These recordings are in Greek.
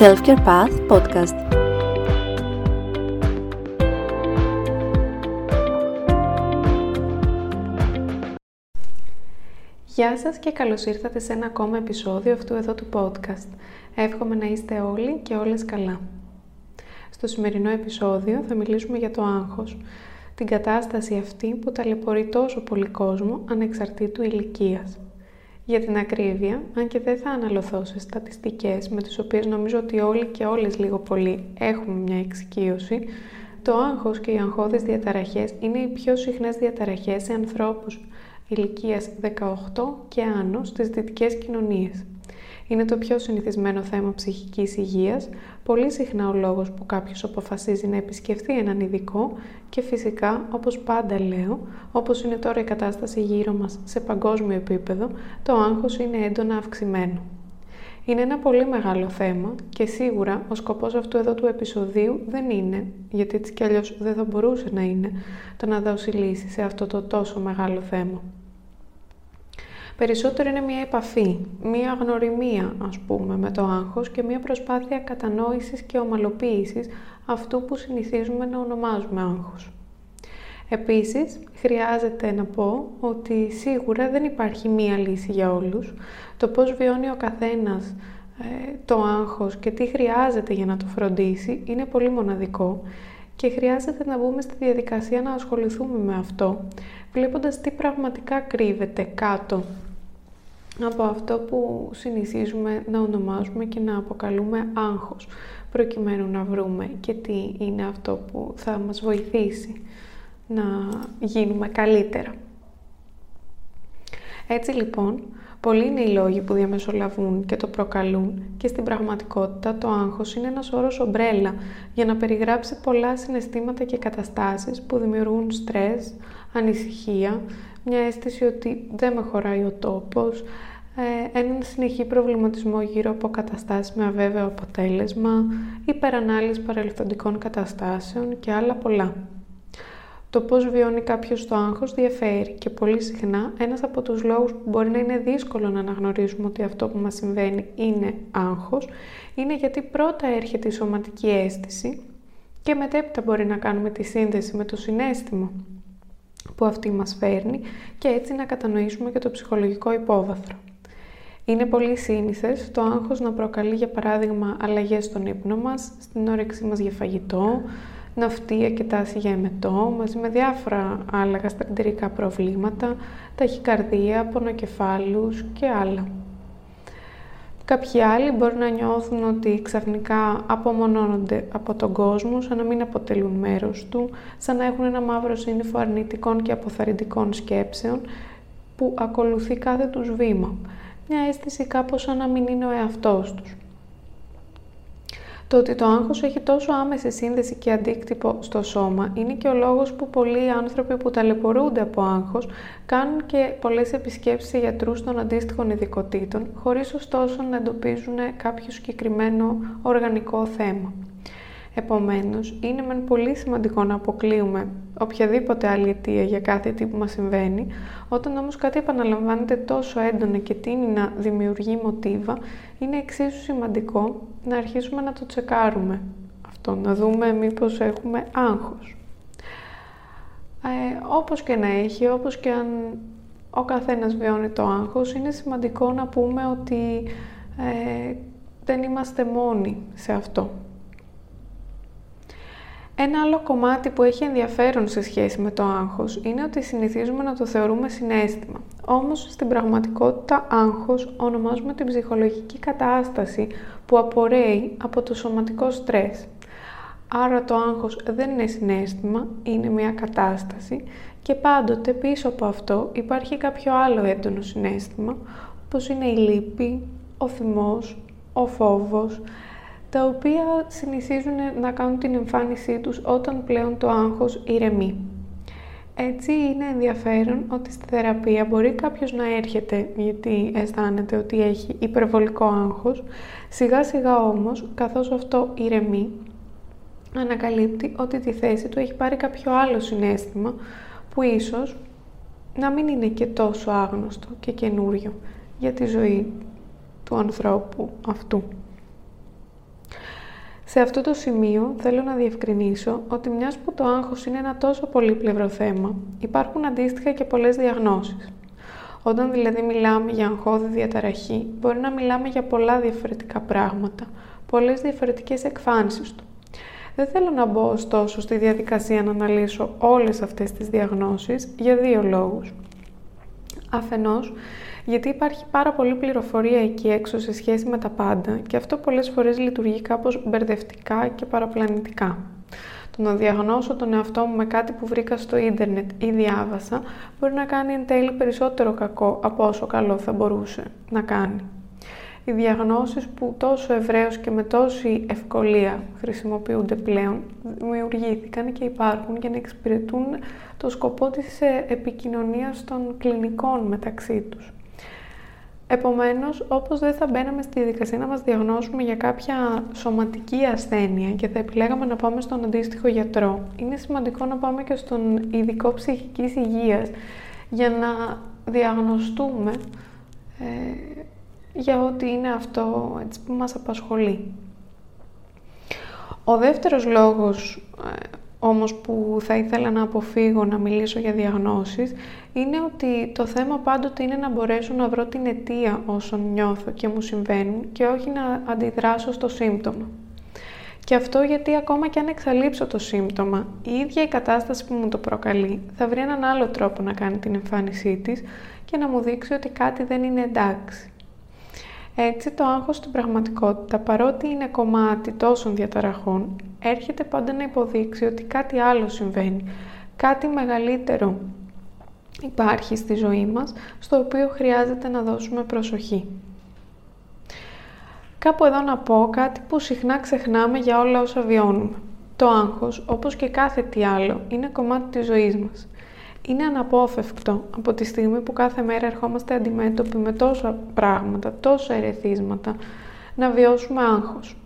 Self-Care Path Podcast. Γεια σας και καλώς ήρθατε σε ένα ακόμα επεισόδιο αυτού εδώ του podcast. Εύχομαι να είστε όλοι και όλες καλά. Στο σημερινό επεισόδιο θα μιλήσουμε για το άγχος, την κατάσταση αυτή που ταλαιπωρεί τόσο πολύ κόσμο ανεξαρτήτου ηλικίας. Για την ακρίβεια, αν και δεν θα αναλωθώ σε στατιστικές με τις οποίες νομίζω ότι όλοι και όλες λίγο πολύ έχουμε μια εξοικείωση, το άγχος και οι αγχώδεις διαταραχές είναι οι πιο συχνές διαταραχές σε ανθρώπους ηλικίας 18 και άνω στις δυτικές κοινωνίες. Είναι το πιο συνηθισμένο θέμα ψυχικής υγείας, πολύ συχνά ο λόγος που κάποιος αποφασίζει να επισκεφθεί έναν ειδικό και φυσικά, όπως πάντα λέω, όπως είναι τώρα η κατάσταση γύρω μας σε παγκόσμιο επίπεδο, το άγχος είναι έντονα αυξημένο. Είναι ένα πολύ μεγάλο θέμα και σίγουρα ο σκοπός αυτού εδώ του επεισοδίου δεν είναι, γιατί έτσι κι αλλιώς δεν θα μπορούσε να είναι, το να δώσει λύση σε αυτό το τόσο μεγάλο θέμα. Περισσότερο είναι μια επαφή, μια γνωριμία ας πούμε με το άγχος και μια προσπάθεια κατανόησης και ομαλοποίησης αυτού που συνηθίζουμε να ονομάζουμε άγχος. Επίσης, χρειάζεται να πω ότι σίγουρα δεν υπάρχει μία λύση για όλους. Το πώς βιώνει ο καθένας ε, το άγχος και τι χρειάζεται για να το φροντίσει είναι πολύ μοναδικό και χρειάζεται να μπούμε στη διαδικασία να ασχοληθούμε με αυτό, βλέποντας τι πραγματικά κρύβεται κάτω από αυτό που συνηθίζουμε να ονομάζουμε και να αποκαλούμε άγχος, προκειμένου να βρούμε και τι είναι αυτό που θα μας βοηθήσει να γίνουμε καλύτερα. Έτσι λοιπόν, πολλοί είναι οι λόγοι που διαμεσολαβούν και το προκαλούν και στην πραγματικότητα το άγχος είναι ένας όρος ομπρέλα για να περιγράψει πολλά συναισθήματα και καταστάσεις που δημιουργούν στρες, ανησυχία, μια αίσθηση ότι δεν με χωράει ο τόπος, ε, έναν συνεχή προβληματισμό γύρω από καταστάσεις με αβέβαιο αποτέλεσμα, υπερανάλυση παρελθοντικών καταστάσεων και άλλα πολλά. Το πώς βιώνει κάποιος το άγχος διαφέρει και πολύ συχνά ένας από τους λόγους που μπορεί να είναι δύσκολο να αναγνωρίσουμε ότι αυτό που μας συμβαίνει είναι άγχος είναι γιατί πρώτα έρχεται η σωματική αίσθηση και μετέπειτα μπορεί να κάνουμε τη σύνδεση με το συνέστημα που αυτή μας φέρνει και έτσι να κατανοήσουμε και το ψυχολογικό υπόβαθρο. Είναι πολύ σύνηθες το άγχος να προκαλεί για παράδειγμα αλλαγές στον ύπνο μας, στην όρεξή μας για φαγητό, ναυτία και τάση για εμετό, μαζί με διάφορα άλλα γαστρεντερικά προβλήματα, ταχυκαρδία, πονοκεφάλους και άλλα. Κάποιοι άλλοι μπορεί να νιώθουν ότι ξαφνικά απομονώνονται από τον κόσμο, σαν να μην αποτελούν μέρος του, σαν να έχουν ένα μαύρο σύννεφο αρνητικών και αποθαρρυντικών σκέψεων που ακολουθεί κάθε τους βήμα μια αίσθηση κάπως σαν να μην είναι ο εαυτός τους. Το ότι το άγχος έχει τόσο άμεση σύνδεση και αντίκτυπο στο σώμα είναι και ο λόγος που πολλοί άνθρωποι που ταλαιπωρούνται από άγχος κάνουν και πολλές επισκέψεις σε γιατρούς των αντίστοιχων ειδικοτήτων, χωρίς ωστόσο να εντοπίζουν κάποιο συγκεκριμένο οργανικό θέμα. Επομένως, είναι μεν πολύ σημαντικό να αποκλείουμε οποιαδήποτε άλλη αιτία για κάθε τι που μας συμβαίνει, όταν όμως κάτι επαναλαμβάνεται τόσο έντονα και τίνει να δημιουργεί μοτίβα, είναι εξίσου σημαντικό να αρχίσουμε να το τσεκάρουμε αυτό, να δούμε μήπως έχουμε άγχος. Ε, όπως και να έχει, όπως και αν ο καθένας βιώνει το άγχος, είναι σημαντικό να πούμε ότι ε, δεν είμαστε μόνοι σε αυτό. Ένα άλλο κομμάτι που έχει ενδιαφέρον σε σχέση με το άγχος είναι ότι συνηθίζουμε να το θεωρούμε συνέστημα. Όμως στην πραγματικότητα άγχος ονομάζουμε την ψυχολογική κατάσταση που απορρέει από το σωματικό στρες. Άρα το άγχος δεν είναι συνέστημα, είναι μια κατάσταση και πάντοτε πίσω από αυτό υπάρχει κάποιο άλλο έντονο συνέστημα, όπως είναι η λύπη, ο θυμός, ο φόβος, τα οποία συνηθίζουν να κάνουν την εμφάνισή τους όταν πλέον το άγχος ηρεμεί. Έτσι είναι ενδιαφέρον ότι στη θεραπεία μπορεί κάποιος να έρχεται γιατί αισθάνεται ότι έχει υπερβολικό άγχος, σιγά σιγά όμως καθώς αυτό ηρεμεί ανακαλύπτει ότι τη θέση του έχει πάρει κάποιο άλλο συνέστημα που ίσως να μην είναι και τόσο άγνωστο και καινούριο για τη ζωή του ανθρώπου αυτού. Σε αυτό το σημείο θέλω να διευκρινίσω ότι μιας που το άγχος είναι ένα τόσο πολύπλευρο θέμα, υπάρχουν αντίστοιχα και πολλές διαγνώσεις. Όταν δηλαδή μιλάμε για αγχώδη διαταραχή, μπορεί να μιλάμε για πολλά διαφορετικά πράγματα, πολλές διαφορετικές εκφάνσεις του. Δεν θέλω να μπω ωστόσο στη διαδικασία να αναλύσω όλες αυτές τις διαγνώσεις για δύο λόγους. Αφενός, γιατί υπάρχει πάρα πολύ πληροφορία εκεί έξω σε σχέση με τα πάντα και αυτό πολλές φορές λειτουργεί κάπως μπερδευτικά και παραπλανητικά. Το να διαγνώσω τον εαυτό μου με κάτι που βρήκα στο ίντερνετ ή διάβασα μπορεί να κάνει εν τέλει περισσότερο κακό από όσο καλό θα μπορούσε να κάνει. Οι διαγνώσεις που τόσο ευρέως και με τόση ευκολία χρησιμοποιούνται πλέον δημιουργήθηκαν και υπάρχουν για να εξυπηρετούν το σκοπό της ε, επικοινωνίας των κλινικών μεταξύ τους. Επομένως, όπως δεν θα μπαίναμε στη διαδικασία να μας διαγνώσουμε για κάποια σωματική ασθένεια και θα επιλέγαμε να πάμε στον αντίστοιχο γιατρό, είναι σημαντικό να πάμε και στον ειδικό ψυχικής υγείας για να διαγνωστούμε ε, για ό,τι είναι αυτό έτσι, που μας απασχολεί. Ο δεύτερος λόγος ε, όμως που θα ήθελα να αποφύγω να μιλήσω για διαγνώσεις είναι ότι το θέμα πάντοτε είναι να μπορέσω να βρω την αιτία όσων νιώθω και μου συμβαίνουν και όχι να αντιδράσω στο σύμπτωμα. Και αυτό γιατί ακόμα και αν εξαλείψω το σύμπτωμα, η ίδια η κατάσταση που μου το προκαλεί θα βρει έναν άλλο τρόπο να κάνει την εμφάνισή της και να μου δείξει ότι κάτι δεν είναι εντάξει. Έτσι το άγχος στην πραγματικότητα, παρότι είναι κομμάτι τόσων διαταραχών, έρχεται πάντα να υποδείξει ότι κάτι άλλο συμβαίνει, κάτι μεγαλύτερο υπάρχει στη ζωή μας, στο οποίο χρειάζεται να δώσουμε προσοχή. Κάπου εδώ να πω κάτι που συχνά ξεχνάμε για όλα όσα βιώνουμε. Το άγχος, όπως και κάθε τι άλλο, είναι κομμάτι της ζωής μας είναι αναπόφευκτο από τη στιγμή που κάθε μέρα ερχόμαστε αντιμέτωποι με τόσα πράγματα, τόσα ερεθίσματα, να βιώσουμε άγχος.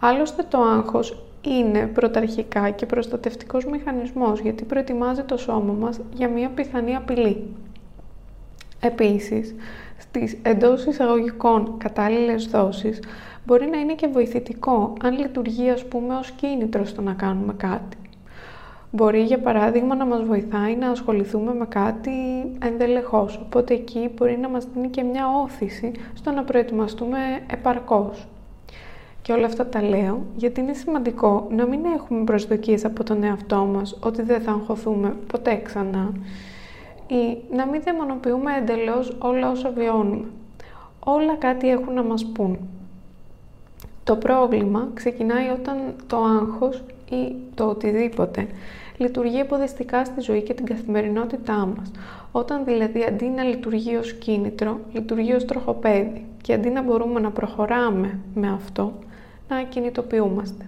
Άλλωστε το άγχος είναι πρωταρχικά και προστατευτικός μηχανισμός γιατί προετοιμάζει το σώμα μας για μια πιθανή απειλή. Επίσης, στις εντός εισαγωγικών κατάλληλες δόσεις μπορεί να είναι και βοηθητικό αν λειτουργεί ας πούμε ως κίνητρο στο να κάνουμε κάτι. Μπορεί για παράδειγμα να μας βοηθάει να ασχοληθούμε με κάτι ενδελεχώς, οπότε εκεί μπορεί να μας δίνει και μια όθηση στο να προετοιμαστούμε επαρκώς. Και όλα αυτά τα λέω γιατί είναι σημαντικό να μην έχουμε προσδοκίες από τον εαυτό μας ότι δεν θα αγχωθούμε ποτέ ξανά ή να μην δαιμονοποιούμε εντελώς όλα όσα βιώνουμε. Όλα κάτι έχουν να μας πούν. Το πρόβλημα ξεκινάει όταν το άγχος ή το οτιδήποτε λειτουργεί εποδεστικά στη ζωή και την καθημερινότητά μας. Όταν δηλαδή αντί να λειτουργεί ως κίνητρο, λειτουργεί ως τροχοπέδι και αντί να μπορούμε να προχωράμε με αυτό, να κινητοποιούμαστε.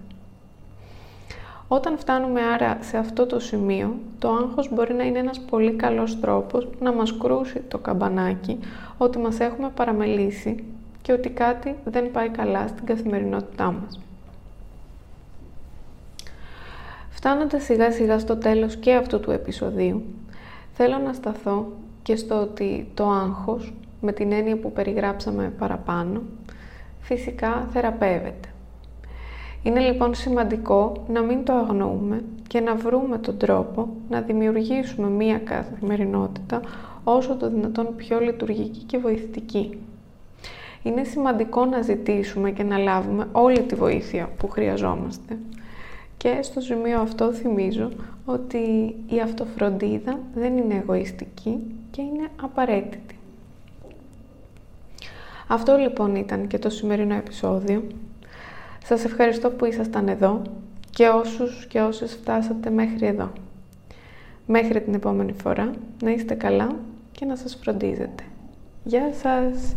Όταν φτάνουμε άρα σε αυτό το σημείο, το άγχος μπορεί να είναι ένας πολύ καλός τρόπος να μας κρούσει το καμπανάκι ότι μας έχουμε παραμελήσει και ότι κάτι δεν πάει καλά στην καθημερινότητά μας. Φτάνοντας σιγά σιγά στο τέλος και αυτού του επεισοδίου, θέλω να σταθώ και στο ότι το άγχος, με την έννοια που περιγράψαμε παραπάνω, φυσικά θεραπεύεται. Είναι λοιπόν σημαντικό να μην το αγνοούμε και να βρούμε τον τρόπο να δημιουργήσουμε μία καθημερινότητα όσο το δυνατόν πιο λειτουργική και βοηθητική. Είναι σημαντικό να ζητήσουμε και να λάβουμε όλη τη βοήθεια που χρειαζόμαστε και στο σημείο αυτό θυμίζω ότι η αυτοφροντίδα δεν είναι εγωιστική και είναι απαραίτητη. Αυτό λοιπόν ήταν και το σημερινό επεισόδιο. Σας ευχαριστώ που ήσασταν εδώ και όσους και όσες φτάσατε μέχρι εδώ. Μέχρι την επόμενη φορά, να είστε καλά και να σας φροντίζετε. Γεια σας!